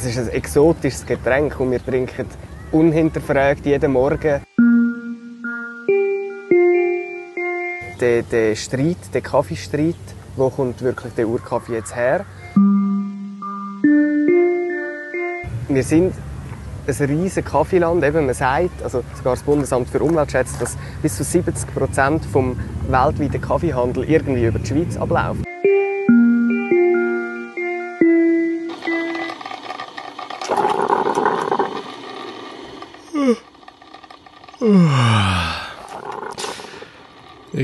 es ist ein exotisches Getränk und wir trinken unhinterfragt jeden Morgen. Der, der Streit, der Kaffeestreit, wo kommt wirklich der Urkaffee jetzt her? Wir sind ein riesiges Kaffeeland. Eben, man sagt, also sogar das Bundesamt für Umwelt schätzt, dass bis zu 70 Prozent vom weltweiten Kaffeehandel irgendwie über die Schweiz abläuft.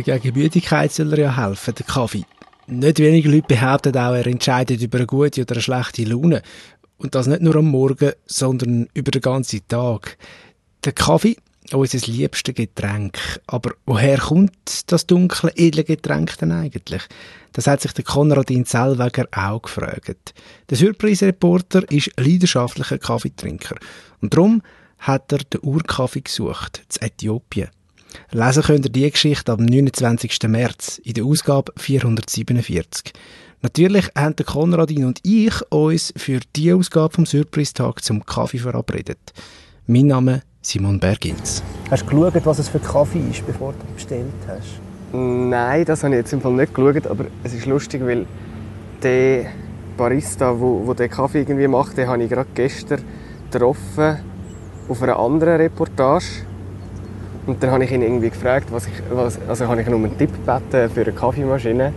Gegen Müdigkeit soll er ja helfen, der Kaffee. Nicht wenige Leute behaupten auch, er entscheidet über eine gute oder eine schlechte Laune. Und das nicht nur am Morgen, sondern über den ganzen Tag. Der Kaffee, unser liebstes Getränk. Aber woher kommt das dunkle, edle Getränk denn eigentlich? Das hat sich der Konradin Zellweger auch gefragt. Der Surprise-Reporter ist leidenschaftlicher Kaffeetrinker. Und darum hat er den Urkaffee gesucht, zu Äthiopien. Lesen könnt ihr die Geschichte am 29. März in der Ausgabe 447. Natürlich haben der Konradin und ich uns für die Ausgabe vom Surprise-Tag zum Kaffee verabredet. Mein Name Simon Bergins. Hast du geschaut, was es für Kaffee ist, bevor du bestellt hast? Nein, das habe ich jetzt im Fall nicht geschaut, aber es ist lustig, weil der Barista, wo, wo den Kaffee irgendwie macht, den habe ich gerade gestern getroffen auf einer anderen Reportage. Und dann habe ich ihn irgendwie gefragt, was ich, was, also habe ich ihn um einen Tipp gebeten für eine Kaffeemaschine.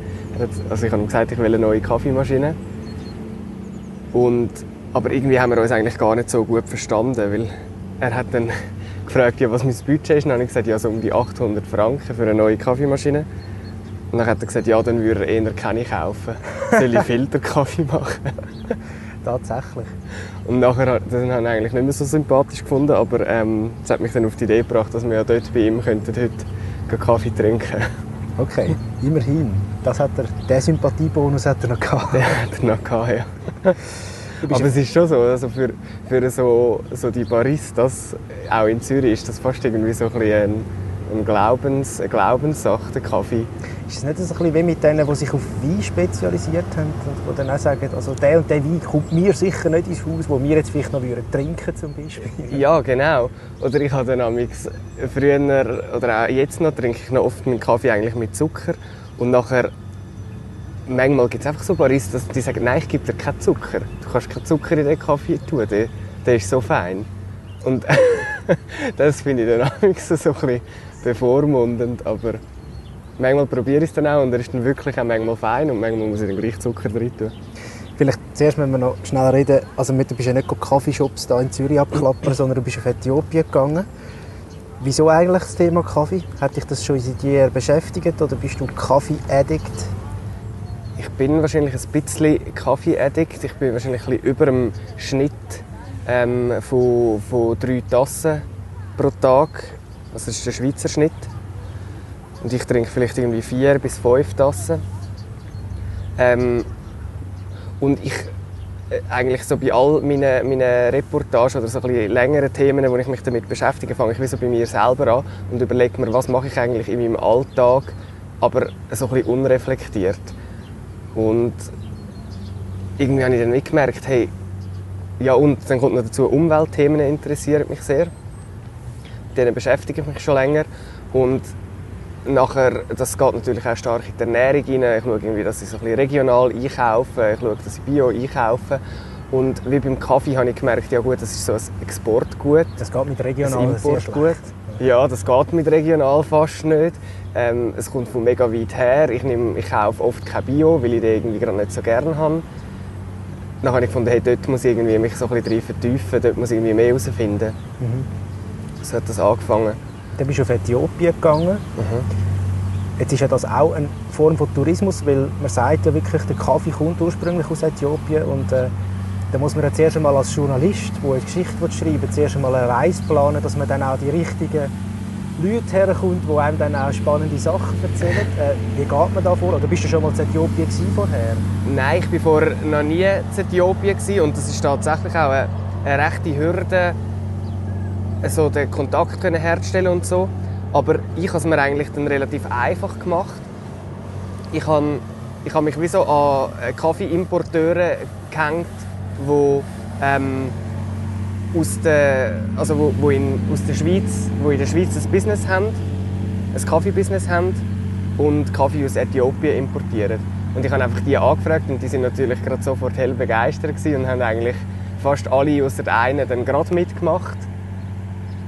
Also ich habe ihm gesagt, ich will eine neue Kaffeemaschine. Und, aber irgendwie haben wir uns eigentlich gar nicht so gut verstanden, weil er hat dann gefragt, ja, was mein Budget ist. Und dann habe ich gesagt, ja, so um die 800 Franken für eine neue Kaffeemaschine. Und dann hat er gesagt, ja, dann würde er eher keine kaufen. Soll ich Filterkaffee machen? Tatsächlich. Und nachher, das habe ich eigentlich nicht mehr so sympathisch gefunden, aber ähm, das hat mich dann auf die Idee gebracht, dass wir ja dort bei ihm könnten heute Kaffee trinken Okay, immerhin. Das hat er, den Sympathiebonus hat er noch gehabt. Den hat er noch gehabt, ja. Aber es ist schon so, also für, für so, so die Baristas, auch in Zürich, ist das fast irgendwie so ein bisschen ein Glaubens, eine Glaubenssache, der Kaffee. Ist es nicht so ein bisschen wie mit denen, die sich auf Wein spezialisiert haben und die dann auch sagen, also der und der Wein kommt mir sicher nicht ins Haus, wo wir jetzt vielleicht noch würden trinken zum Beispiel? Ja, genau. Oder ich habe dann früher oder auch jetzt noch trinke ich noch oft meinen Kaffee eigentlich mit Zucker und nachher manchmal gibt es einfach so Baristas, die sagen, nein, ich gebe dir keinen Zucker. Du kannst keinen Zucker in den Kaffee tun, der, der ist so fein. Und das finde ich dann auch so ein bisschen bevormundend, aber manchmal probiere ich es dann auch und er ist dann wirklich auch manchmal fein und manchmal muss ich dann gleich Zucker drin tun. Vielleicht zuerst müssen wir noch schnell reden, also du bist ja nicht Kaffeeshops hier in Zürich abklappern, sondern du bist auf Äthiopien gegangen. Wieso eigentlich das Thema Kaffee? Hat dich das schon in dir beschäftigt oder bist du Kaffee-Addict? Ich bin wahrscheinlich ein bisschen Kaffee-Addict. Ich bin wahrscheinlich ein bisschen über dem Schnitt ähm, von, von drei Tassen pro Tag. Das ist der Schweizer Schnitt. Und ich trinke vielleicht irgendwie vier bis fünf Tassen. Ähm, und ich äh, eigentlich so bei all meinen, meinen Reportagen oder so längeren Themen, wo ich mich damit beschäftige, fange ich wie so bei mir selber an und überlege mir, was mache ich eigentlich in meinem Alltag, aber so ein unreflektiert. Und irgendwie habe ich dann gemerkt, hey, ja und dann kommt noch dazu, Umweltthemen interessieren mich sehr. Mit denen beschäftige ich mich schon länger und Nachher, das geht natürlich auch stark in die Ernährung rein. Ich schaue irgendwie, dass ich so ein bisschen regional einkaufe. Ich schaue, dass ich Bio einkaufe. Und wie beim Kaffee habe ich gemerkt, ja gut, das ist so ein Exportgut. Das geht mit regional ein Importgut. Ja, das geht mit regional fast nicht. Ähm, es kommt von mega weit her. Ich, nehme, ich kaufe oft kein Bio, weil ich den irgendwie gerade nicht so gerne habe. Dann habe ich gefunden, hey, dort muss ich irgendwie mich so ein bisschen vertiefen, dort muss ich irgendwie mehr herausfinden. Mhm. So hat das angefangen. Dann bist du auf Äthiopien gegangen. Mhm. Jetzt ist ja das auch eine Form von Tourismus, weil man sagt ja wirklich, der Kaffee kommt ursprünglich aus Äthiopien und äh, da muss man ja zuerst einmal als Journalist, der eine Geschichte schreiben will, zuerst einmal eine Reise planen, dass man dann auch die richtigen Leute herkommt, die einem dann auch spannende Sachen erzählen. Äh, wie geht man da vor? Oder bist du schon mal in Äthiopien vorher? Nein, ich war vorher noch nie in Äthiopien und das ist tatsächlich auch eine, eine rechte Hürde, so den Kontakt können herzustellen und so. Aber ich habe es mir eigentlich dann relativ einfach gemacht. Ich habe, ich habe mich wie so an Kaffeeimporteure gehängt, die ähm, aus der, also wo, wo in, aus der Schweiz, wo in der Schweiz ein Business haben, ein Kaffee-Business haben und Kaffee aus Äthiopien importieren. Und ich habe einfach die angefragt und die sind natürlich gerade sofort hell begeistert und haben eigentlich fast alle außer einen dann gerade mitgemacht.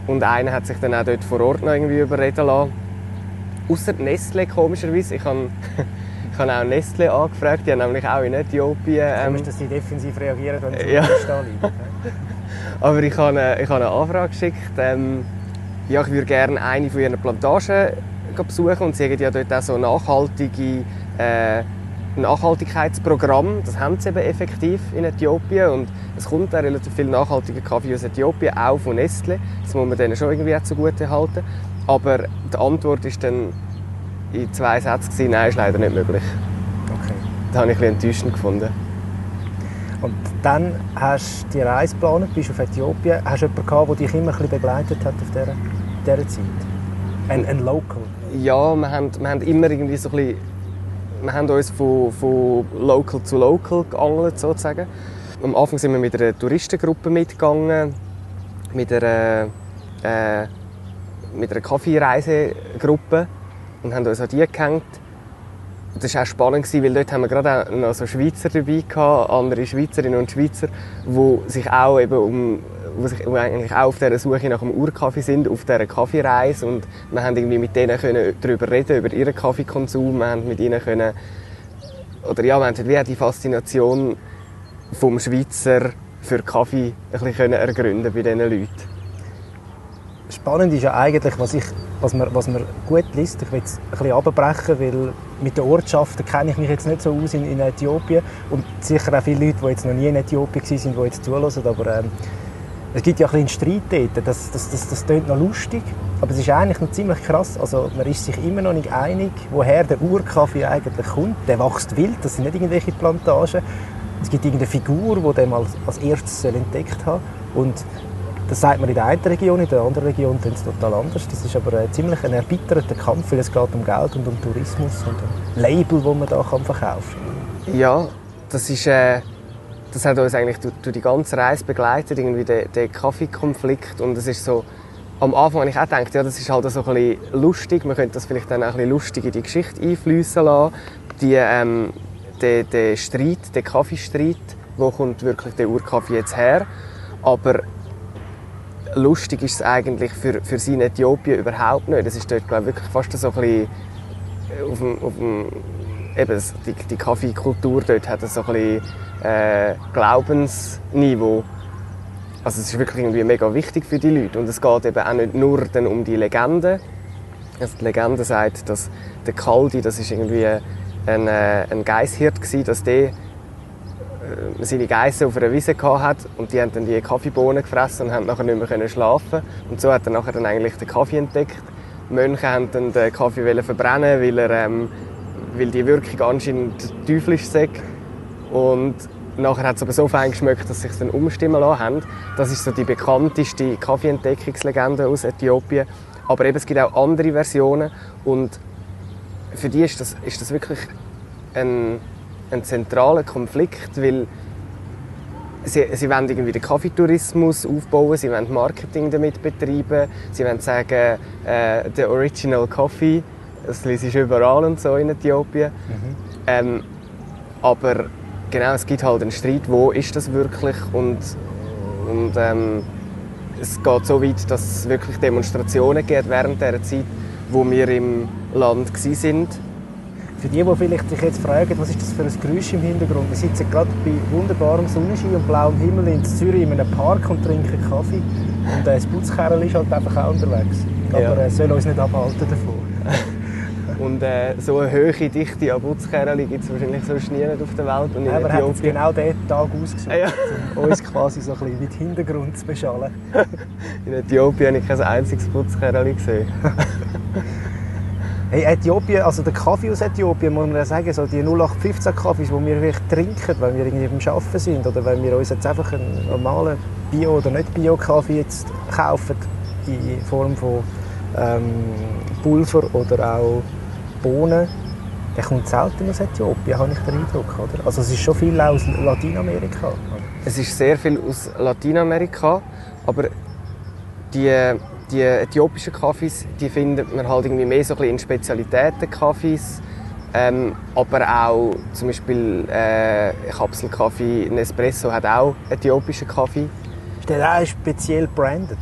Und einer hat sich dann auch dort vor Ort noch irgendwie überreden lassen. Außer Nestle komischerweise. Ich habe, ich habe auch Nestle angefragt, die haben nämlich auch in Äthiopien... Ähm, Komisch, dass sie defensiv reagieren, wenn sie ja. da liegen. Aber ich habe, eine, ich habe eine Anfrage geschickt. Ähm, ja, ich würde gerne eine von ihren Plantagen besuchen und sie haben ja dort auch so nachhaltige äh, Nachhaltigkeitsprogramm. Das haben sie eben effektiv in Äthiopien und es kommt auch relativ viel nachhaltiger Kaffee aus Äthiopien, auch von Nestle. Das muss man denen schon irgendwie zugute halten. Aber die Antwort ist dann in zwei Sätzen nein, ist leider nicht möglich. Okay. Das habe ich ein bisschen enttäuschend gefunden. Und dann hast du die Reise geplant, bist auf Äthiopien. Hast du jemanden gehabt, der dich immer ein bisschen begleitet hat auf dieser, dieser Zeit? Ein, ein Local? Ja, wir haben, wir haben immer irgendwie so ein bisschen, wir haben uns von, von Local zu Local geangelt, sozusagen. Am Anfang sind wir mit einer Touristengruppe mitgegangen, mit einer, äh, mit einer Kaffeereisegruppe und haben uns an die gehängt das war auch spannend, weil dort haben wir gerade auch noch so Schweizer dabei gehabt, andere Schweizerinnen und Schweizer, die sich auch eben um sich eigentlich auch auf dieser Suche nach einem Urkaffee sind, auf dieser Kaffeereise und wir haben irgendwie mit denen können darüber reden, über ihren Kaffeekonsum, wir haben mit ihnen können, oder ja, wir haben die Faszination vom Schweizer für Kaffee ein bisschen ergründen bei diesen Leuten spannend ist ja eigentlich, was, ich, was, man, was man gut liest. Ich will es ein bisschen abbrechen, weil mit den Ortschaften kenne ich mich jetzt nicht so aus in, in Äthiopien. Und sicher auch viele Leute, die jetzt noch nie in Äthiopien waren, die jetzt zulassen. Aber ähm, es gibt ja ein bisschen Streit dort. Das, das, das, das klingt noch lustig. Aber es ist eigentlich noch ziemlich krass. Also, man ist sich immer noch nicht einig, woher der Urkaffee eigentlich kommt. Der wächst wild, das sind nicht irgendwelche Plantagen. Es gibt irgendeine Figur, die den als, als erstes entdeckt hat. Und das sagt man in der einen Region, in der anderen Region tun es total anders. Das ist aber ein ziemlich ein erbitterter Kampf, weil es geht um Geld und um Tourismus und um Label, das man da kann verkaufen kann. Ja, das ist... Äh das hat uns eigentlich durch, durch die ganze Reise begleitet, irgendwie der, der Kaffeekonflikt. Und es ist so, am Anfang habe ich auch gedacht, ja, das ist halt so ein bisschen lustig, man könnte das vielleicht dann auch ein bisschen lustig in die Geschichte einfließen lassen, die, ähm, der, der Streit, der Kaffeestreit, wo kommt wirklich der Urkaffee jetzt her, aber lustig ist es eigentlich für, für sie in Äthiopien überhaupt nicht. Es ist dort glaube ich, wirklich fast so ein bisschen auf dem, auf dem eben die, die Kaffeekultur dort hat so ein bisschen äh, Glaubensniveau. Also es ist wirklich irgendwie mega wichtig für die Leute und es geht eben auch nicht nur dann um die Legende. Also die Legende sagt, dass der Kaldi, das ist irgendwie ein, äh, ein Geisshirt gewesen, dass der äh, seine Geissen auf einer Wiese hat und die haben dann die Kaffeebohnen gefressen und haben nachher nicht mehr schlafen und so hat er nachher dann eigentlich den Kaffee entdeckt. Mönche haben dann den Kaffee verbrennen, weil, er, ähm, weil die Wirkung anscheinend teuflisch sei. Und nachher hat es aber so fein geschmeckt, dass sich dann umstimmen lassen haben. Das ist so die bekannteste Kaffeeentdeckungslegende aus Äthiopien. Aber eben, es gibt auch andere Versionen und für die ist das, ist das wirklich ein ein zentraler Konflikt, weil sie, sie wollen irgendwie den Kaffeetourismus aufbauen, sie wollen Marketing damit betreiben, sie wollen sagen, äh, der Original Coffee, das ist überall und so in Äthiopien. Mhm. Ähm, aber genau, es gibt halt einen Streit, wo ist das wirklich und, und ähm, es geht so weit, dass es wirklich Demonstrationen gibt während der Zeit, wo wir im Land waren für die, die vielleicht sich jetzt fragen, was ist das für ein Geräusch im Hintergrund, wir sitzen gerade bei wunderbarem Sonnenschein und blauem Himmel in Zürich in einem Park und trinken Kaffee. Und äh, das Putzkerl ist halt einfach auch unterwegs. Aber ja. äh, soll uns nicht abhalten davon. und äh, so eine hohe Dichte an Putzkerlen gibt es wahrscheinlich sonst nie auf der Welt. Und ja, wir haben jetzt genau diesen Tag ausgesucht, ja. um uns quasi so ein bisschen mit Hintergrund zu beschallen. in Äthiopien habe ich kein einziges Putzkerl gesehen. Hey, Äthiopien, also der Kaffee aus Äthiopien, muss man ja sagen, so die 0815 Kaffees, die wir wirklich trinken, wenn wir irgendwie beim Arbeiten sind oder wenn wir uns jetzt einfach einen normalen Bio- oder nicht Bio-Kaffee jetzt kaufen, in Form von ähm, Pulver oder auch Bohnen, der kommt selten aus Äthiopien, habe ich den Eindruck. Oder? Also es ist schon viel aus Lateinamerika. Oder? Es ist sehr viel aus Lateinamerika, aber die, die äthiopischen Kaffees, die findet man halt irgendwie mehr so ein in Spezialitäten-Kaffees. Ähm, aber auch zum Beispiel äh, Kapselkaffee, Nespresso hat auch äthiopischen Kaffee. Ist der auch speziell branded?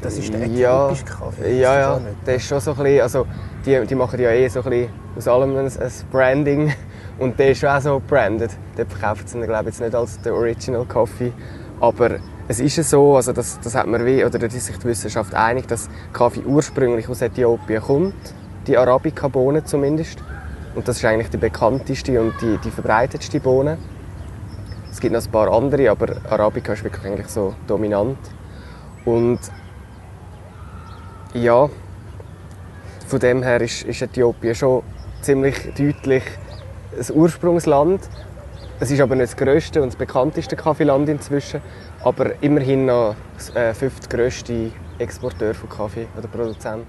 Das ist der äthiopische ja, Kaffee. Ja, ja, der ist schon so ein bisschen, also die, die machen ja eh so ein bisschen aus allem ein, ein Branding und der ist auch so branded. Der verkauft es glaube jetzt nicht als der Original Coffee, aber es ist so, also das, das hat man wie, oder da ist sich die Wissenschaft einig, dass Kaffee ursprünglich aus Äthiopien kommt, die Arabica-Bohne zumindest. Und das ist eigentlich die bekannteste und die, die verbreitetste Bohne. Es gibt noch ein paar andere, aber Arabica ist wirklich eigentlich so dominant. Und ja, von dem her ist, ist Äthiopien schon ziemlich deutlich ein Ursprungsland. Es ist aber nicht das grösste und das bekannteste Kaffeeland inzwischen, aber immerhin noch das äh, fünftgrößte Exporteur von Kaffee oder Produzent.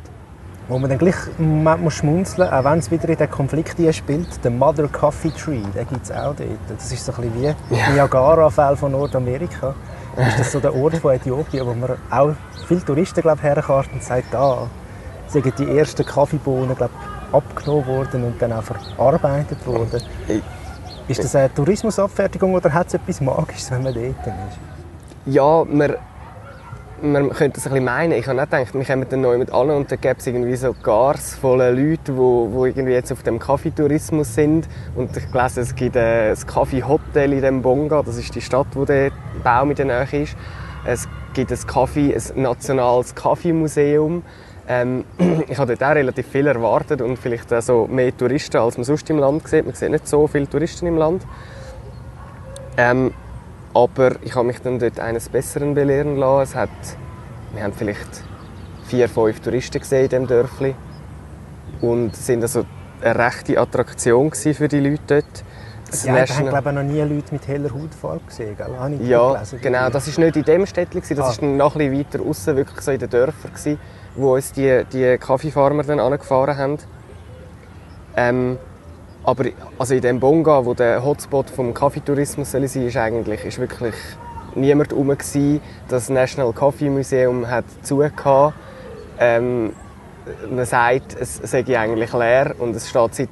Wo man dann gleich im Moment muss schmunzeln auch wenn es wieder in den Konflikt spielt, der Mother Coffee Tree, den gibt es auch dort. Das ist so ein bisschen wie ja. Niagara-Fell von Nordamerika. ist das so der Ort von Äthiopien, wo man auch viele Touristen glaub, herkarten und sagt, da sind die ersten Kaffeebohnen glaub, abgenommen worden und dann auch verarbeitet worden. Ist das eine Tourismusabfertigung oder hat es etwas Magisches, wenn man dort ist? Ja, man, man könnte es ein bisschen meinen. Ich habe nicht gedacht, wir kommen dann neu mit allen und dann gäbe es irgendwie so Gars voller Leute, die, irgendwie jetzt auf dem Kaffeetourismus sind. Und ich gelesen, es gibt ein Kaffeehotel in dem Bonga, das ist die Stadt, wo der Baum in der Nähe ist. Es gibt ein, Kaffee, ein nationales Kaffeemuseum. Ähm, ich habe dort auch relativ viel erwartet und vielleicht auch so mehr Touristen, als man sonst im Land sieht. Man sieht nicht so viele Touristen im Land. Ähm, aber ich habe mich dann dort eines Besseren belehren lassen. Es hat, wir haben vielleicht vier, fünf Touristen gesehen in diesem Dörfli und sind also eine rechte Attraktion für die Leute dort. Das ja, National... ich habe noch nie Leute mit heller Hautfarbe gesehen, gell? Habe ich ja, gelesen, genau. Das war nicht in dem Städtchen, das war ah. noch ein bisschen weiter außen, wirklich so in den Dörfern, gewesen, wo uns die, die Kaffeefarmer dann angefahren haben. Ähm, aber also in dem Bonga, wo der Hotspot vom Kaffeetourismus soll sein, ist eigentlich ist wirklich niemand herum Das National Coffee Museum hat zugehört. Ähm, man sagt, es sei eigentlich leer und es steht seit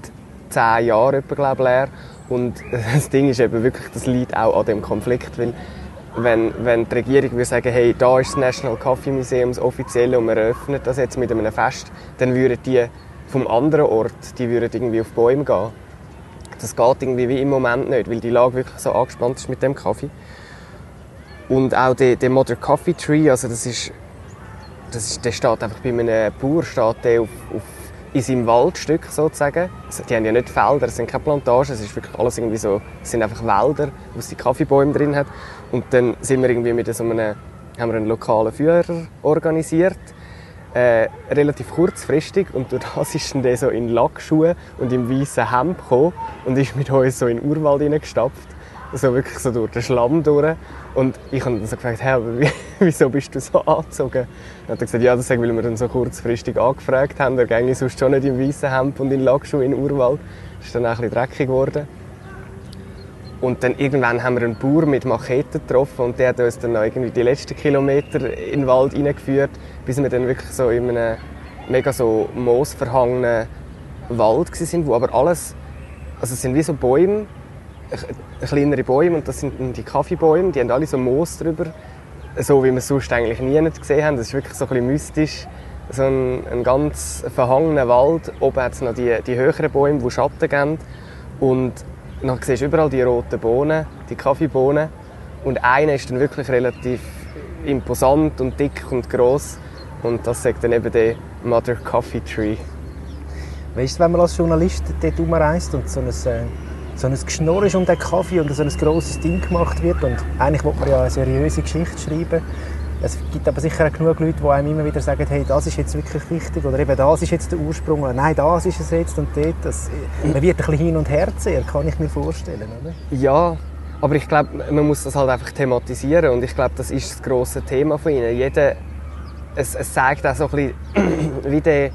zehn Jahren etwa, glaube leer. Und das Ding ist eben wirklich, das liegt auch an dem Konflikt, weil wenn, wenn die Regierung würde sagen, hey, da ist das National Coffee Museum das offizielle und wir eröffnen das jetzt mit einem Fest, dann würden die vom anderen Ort, die würden irgendwie auf Bäume gehen das geht irgendwie wie im Moment nicht, weil die Lage wirklich so angespannt ist mit dem Kaffee. Und auch der, der Modern Coffee Tree, also das ist, das ist, der steht einfach bei einem Bauer steht der auf, auf, in seinem Waldstück sozusagen. Also die haben ja nicht Felder, es sind keine Plantagen, es ist wirklich alles irgendwie so, es sind einfach Wälder, wo es die Kaffeebäume drin hat. Und dann sind wir irgendwie mit so einem, haben wir einen lokalen Führer organisiert äh, relativ kurzfristig und durch das ist dann der so in Lackschuhe und im weißen Hemd gekommen und ist mit uns so in den Urwald hineingestapft. So wirklich so durch den Schlamm durch. Und ich habe dann so gefragt, hey, wieso bist du so angezogen? Dann hat er gesagt, ja, das ist, weil wir dann so kurzfristig angefragt haben. Er ginge sonst schon nicht im weißen Hemd und in Lackschuhe in Urwald. Das ist dann auch ein bisschen dreckig geworden. Und dann irgendwann haben wir einen Bauer mit Macheten getroffen und der hat uns dann noch irgendwie die letzten Kilometer in den Wald hineingeführt, bis wir dann wirklich so in einem mega so moosverhangenen Wald sind, wo aber alles, also es sind wie so Bäume, kleinere Bäume und das sind die Kaffeebäume, die haben alle so Moos drüber, so wie wir es sonst eigentlich nie gesehen haben. Das ist wirklich so ein bisschen mystisch, so ein, ein ganz verhangener Wald. Oben hat es noch die, die höheren Bäume, die Schatten geben und dann siehst du überall die roten Bohnen, die Kaffeebohnen. Und einer ist dann wirklich relativ imposant und dick und groß. Und das sagt dann eben der Mother Coffee Tree. Weißt du, wenn man als Journalist dort rumreist und so ein, äh, so ein Geschnurr ist um den Kaffee und so ein grosses Ding gemacht wird und eigentlich will man ja eine seriöse Geschichte schreiben, es gibt aber sicher auch genug Leute, die einem immer wieder sagen, hey, das ist jetzt wirklich wichtig oder eben das ist jetzt der Ursprung oder nein, das ist es jetzt und dort. Das, man wird ein bisschen hin und her ziehen, kann ich mir vorstellen, oder? Ja, aber ich glaube, man muss das halt einfach thematisieren und ich glaube, das ist das grosse Thema von ihnen. Jeder, es, es zeigt auch so ein bisschen, wie der,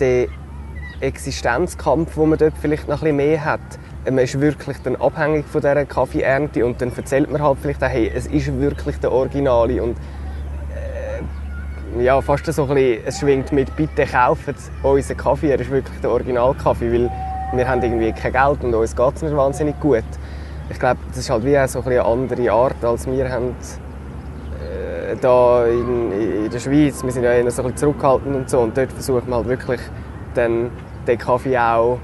der Existenzkampf, den man dort vielleicht noch ein bisschen mehr hat. Man ist wirklich dann abhängig von dieser Kaffeeernte und dann erzählt man halt vielleicht auch, hey, es ist wirklich der Originale und äh, ja, fast so ein bisschen, es schwingt mit, bitte kauft unseren Kaffee, er ist wirklich der Originalkaffee, weil wir haben irgendwie kein Geld und uns geht es nicht wahnsinnig gut. Ich glaube, das ist halt wie so ein eine andere Art, als wir haben äh, in, in, der Schweiz. Wir sind ja eher so ein bisschen zurückhaltend und so und dort versucht man halt wirklich dann den Kaffee auch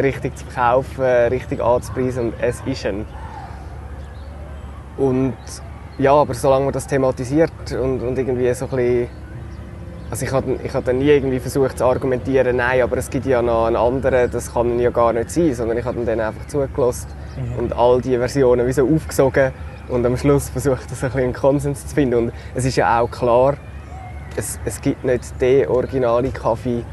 richtig zu verkaufen, richtig anzupreisen und es ist ein. Und ja, aber solange man das thematisiert und, und irgendwie so ein bisschen also ich habe ich hab nie irgendwie versucht zu argumentieren, nein, aber es gibt ja noch einen anderen, das kann ja gar nicht sein, sondern ich habe dann einfach zugelassen mhm. und all die Versionen wie so aufgesogen und am Schluss versucht, das ein bisschen einen Konsens zu finden. Und es ist ja auch klar, es, es gibt nicht den originalen Kaffee,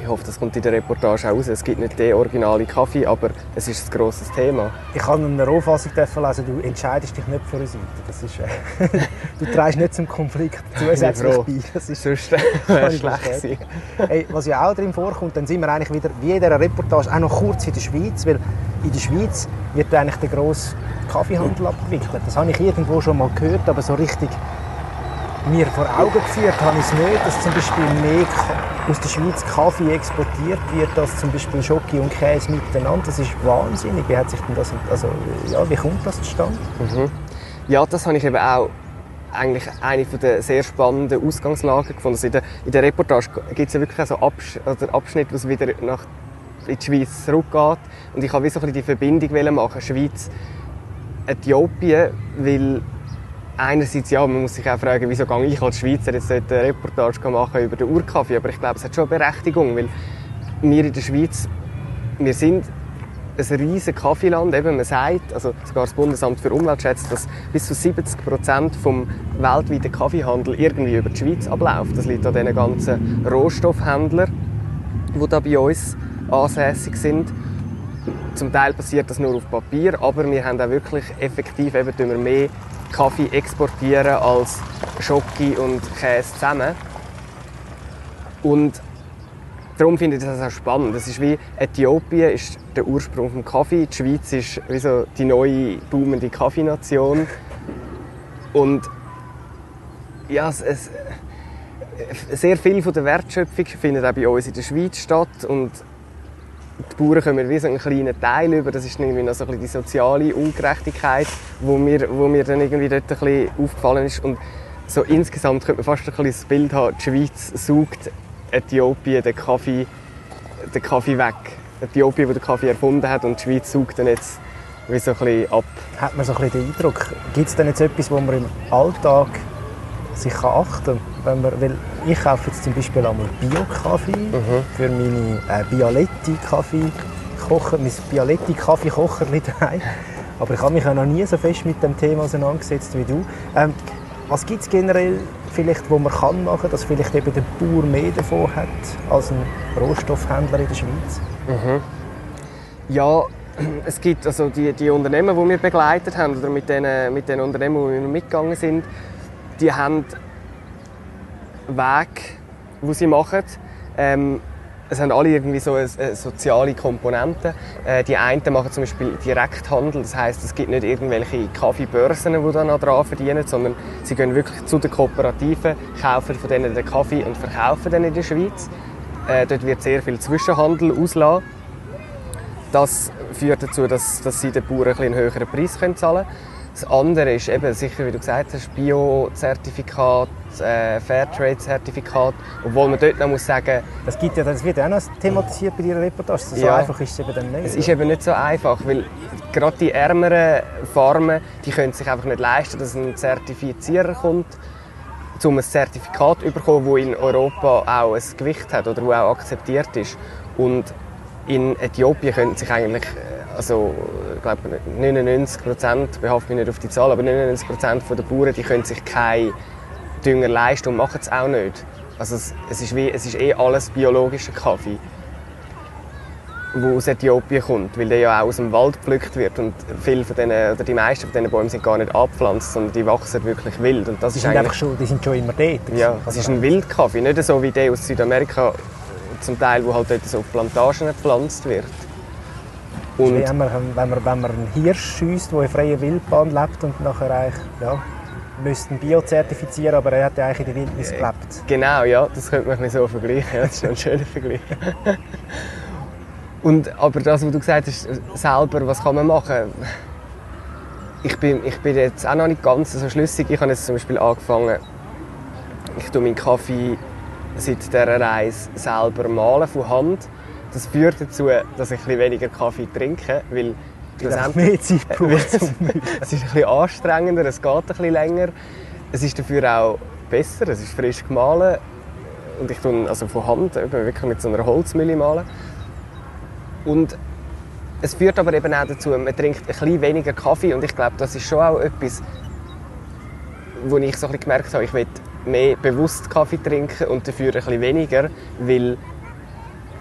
ich hoffe, das kommt in der Reportage auch raus. Es gibt nicht den originalen Kaffee, aber es ist ein grosses Thema. Ich habe in einer Rohfassung lesen, du entscheidest dich nicht für eine Seite. Das ist, äh, du trägst nicht zum Konflikt zusätzlich bei. Das ist sonst wäre schlecht hey, Was ja auch drin vorkommt, dann sind wir eigentlich wieder, wie in dieser Reportage, auch noch kurz in der Schweiz, weil in der Schweiz wird eigentlich der grosse Kaffeehandel abgewickelt. Das habe ich irgendwo schon mal gehört, aber so richtig mir vor Augen geführt habe ich es nicht, dass zum Beispiel mehr aus der Schweiz Kaffee exportiert wird als zum Beispiel Schoki und Käse miteinander. Das ist wahnsinnig. Wie hat sich denn das, also, ja, wie kommt das zustande? Mhm. Ja, das habe ich eben auch eigentlich eine der sehr spannenden Ausgangslagen gefunden. In, der, in der Reportage gibt es ja wirklich so Absch also Abschnitt, es wieder nach in die Schweiz zurückgeht. Und ich wollte so die Verbindung machen, Schweiz, Äthiopien, weil einerseits, ja, man muss sich auch fragen, wieso gehe ich als Schweizer jetzt eine Reportage machen über den Urkaffee, aber ich glaube, es hat schon eine Berechtigung, weil wir in der Schweiz, wir sind ein riesiges Kaffeeland, eben man sagt, also sogar das Bundesamt für Umwelt schätzt, dass bis zu 70 Prozent vom weltweiten Kaffeehandel irgendwie über die Schweiz abläuft. Das liegt an den ganzen Rohstoffhändlern, die da bei uns ansässig sind. Zum Teil passiert das nur auf Papier, aber wir haben auch wirklich effektiv eben mehr Kaffee exportieren als Schoki und Käse zusammen. Und darum finde ich das auch spannend. Das ist wie Äthiopien ist der Ursprung des Kaffee, die Schweiz ist wie so die neue boomende Kaffeenation. Und ja, es, es, sehr viel von der Wertschöpfung findet auch bei uns in der Schweiz statt und die Bauern kommen wie so einen kleinen Teil über. Das ist irgendwie noch so ein bisschen die soziale Ungerechtigkeit, wo mir, wo mir dann irgendwie dort ein bisschen aufgefallen ist. Und so insgesamt könnte man fast ein bisschen das Bild haben, die Schweiz sucht Äthiopien den Kaffee, den Kaffee weg. Äthiopien, der den Kaffee erfunden hat und die Schweiz sucht dann jetzt wie so ein bisschen ab. Hat man so ein bisschen den Eindruck, gibt es denn jetzt etwas, wo man im Alltag sich achten kann. Wenn man, ich kaufe jetzt zum Beispiel einmal Bio-Kaffee mhm. für meine äh, Bialetti-Kaffee kochen, mein Bialetti-Kaffee-Kocherli daheim. Aber ich habe mich auch noch nie so fest mit dem Thema auseinandergesetzt wie du. Ähm, was gibt es generell vielleicht, wo man kann machen, dass vielleicht eben der Bauer mehr davon hat als ein Rohstoffhändler in der Schweiz? Mhm. Ja, es gibt also die, die Unternehmen, die wir begleitet haben oder mit den, mit den Unternehmen, wo wir mitgegangen sind, die haben Weg, die sie machen. Ähm, es haben alle irgendwie so eine, eine soziale Komponente. Äh, die einen machen zum Beispiel Direkthandel, das heißt, es gibt nicht irgendwelche Kaffeebörsen, die dann daran verdienen, sondern sie gehen wirklich zu den Kooperativen, kaufen von denen den Kaffee und verkaufen den in der Schweiz. Äh, dort wird sehr viel Zwischenhandel auslassen. Das führt dazu, dass, dass sie den Bauern einen höheren Preis zahlen können. Das andere ist eben sicher, wie du gesagt hast, Bio-Zertifikat, äh, Fairtrade-Zertifikat. Obwohl man dort noch muss sagen... Das, gibt ja, das wird ja auch noch thematisiert bei Ihrer Reportage. So ja, einfach ist es eben dann nicht. Es ist eben nicht so einfach, weil gerade die ärmeren Farmen, die können sich einfach nicht leisten, dass ein Zertifizierer kommt, um ein Zertifikat zu bekommen, das in Europa auch ein Gewicht hat oder das auch akzeptiert ist. Und in Äthiopien können sich eigentlich äh, also ich glaube 99 Prozent, behafte mich nicht auf die Zahl, aber 99 Prozent der Bauern, die können sich keinen Dünger leisten und machen es auch nicht. Also es, es, ist wie, es ist eh alles biologischer Kaffee, der aus Äthiopien kommt, weil der ja auch aus dem Wald gepflückt wird und viele von denen, oder die meisten von diesen Bäumen sind gar nicht abgepflanzt, sondern die wachsen wirklich wild. Und das die, ist sind einfach schon, die sind schon immer dort. Ja, es ist ein Wildkaffee, nicht so wie der aus Südamerika zum Teil, wo halt dort so auf Plantagen gepflanzt wird. Und wenn man, wenn, man, wenn man einen Hirsch schießt, der in freier Wildbahn lebt und nachher eigentlich, ja, müsste ihn biozertifizieren, aber er hat ja eigentlich in der Wildnis gelebt. Genau, ja, das könnte man so vergleichen. Das ist ein schöner Vergleich. und, aber das, was du gesagt hast, selber, was kann man machen? Ich bin, ich bin jetzt auch noch nicht ganz so schlüssig. Ich habe jetzt zum Beispiel angefangen, ich tue meinen Kaffee seit dieser Reise selber malen von Hand. Das führt dazu, dass ich ein weniger Kaffee trinke, weil mehr Zeit braucht es ist ein bisschen anstrengender, es geht ein bisschen länger. Es ist dafür auch besser, es ist frisch gemahlen und ich tue also von Hand wirklich mit so einer Holzmühle malen. Und es führt aber eben auch dazu, man trinkt ein bisschen weniger Kaffee und ich glaube, das ist schon auch etwas, wo ich so ein bisschen gemerkt habe, ich will mehr bewusst Kaffee trinken und dafür ein bisschen weniger, weil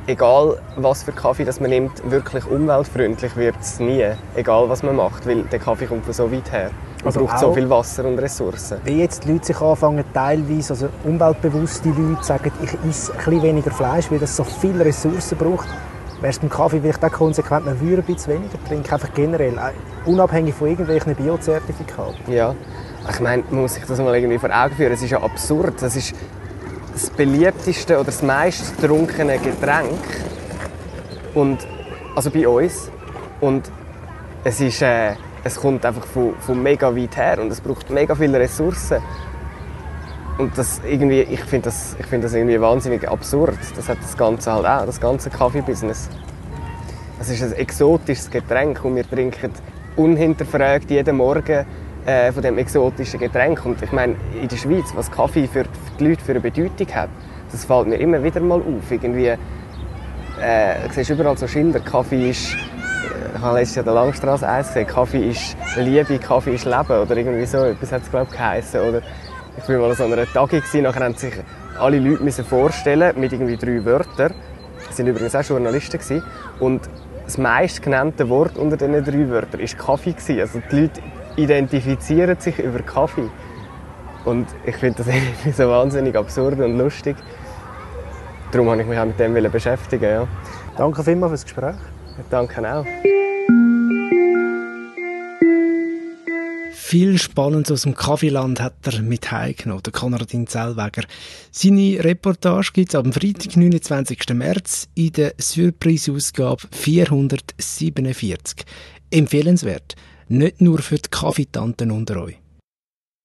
egal was für Kaffee das man nimmt, wirklich umweltfreundlich wird es nie, egal was man macht, weil der Kaffee kommt von so weit her. Und also braucht so viel Wasser und Ressourcen. Wie jetzt die Leute sich anfangen, teilweise, also umweltbewusste Leute sagen, ich esse ein bisschen weniger Fleisch, weil das so viele Ressourcen braucht, wäre es beim Kaffee vielleicht auch konsequent, man würde ein bisschen weniger trinken, einfach generell, äh, unabhängig von irgendwelchen Biozertifikaten. Ja, ich meine, man muss sich das mal irgendwie vor Augen führen, es ist ja absurd, das ist das beliebteste oder das meist getrunkene Getränk. Und, also bei uns. Und es, ist, äh, es kommt einfach von, von mega weit her und es braucht mega viele Ressourcen. Und das irgendwie, ich finde das, find das irgendwie wahnsinnig absurd. Das hat das Ganze halt auch, das ganze Kaffee-Business. Es ist ein exotisches Getränk und wir trinken unhinterfragt jeden Morgen äh, von dem exotischen Getränk. Und ich meine, in der Schweiz, was Kaffee für, die Leute für eine Bedeutung hat, das fällt mir immer wieder mal auf. Irgendwie, äh, du siehst überall so Schilder, Kaffee ist, äh, ich habe letztes Jahr der Langstrasse 1 gesehen, Kaffee ist Liebe, Kaffee ist Leben oder irgendwie so, etwas hat es glaube ich geheißen. Oder ich war mal an so einer Tagung, nachher haben sich alle Leute müssen vorstellen mit irgendwie drei Wörtern. Das waren übrigens auch Journalisten. Gewesen. Und das meist genannte Wort unter diesen drei Wörtern war Kaffee. Also die Leute identifizieren sich über Kaffee. Und ich finde das irgendwie so wahnsinnig absurd und lustig. Darum habe ich mich auch mit dem beschäftigen. Ja. Danke vielmals fürs Gespräch. Danke auch. Viel Spannendes aus dem Kaffeeland hat er mit heimgenommen, der Konradin Zellweger. Seine Reportage gibt es am Freitag, 29. März, in der Surprise-Ausgabe 447. Empfehlenswert. Nicht nur für die Kaffeetanten unter euch.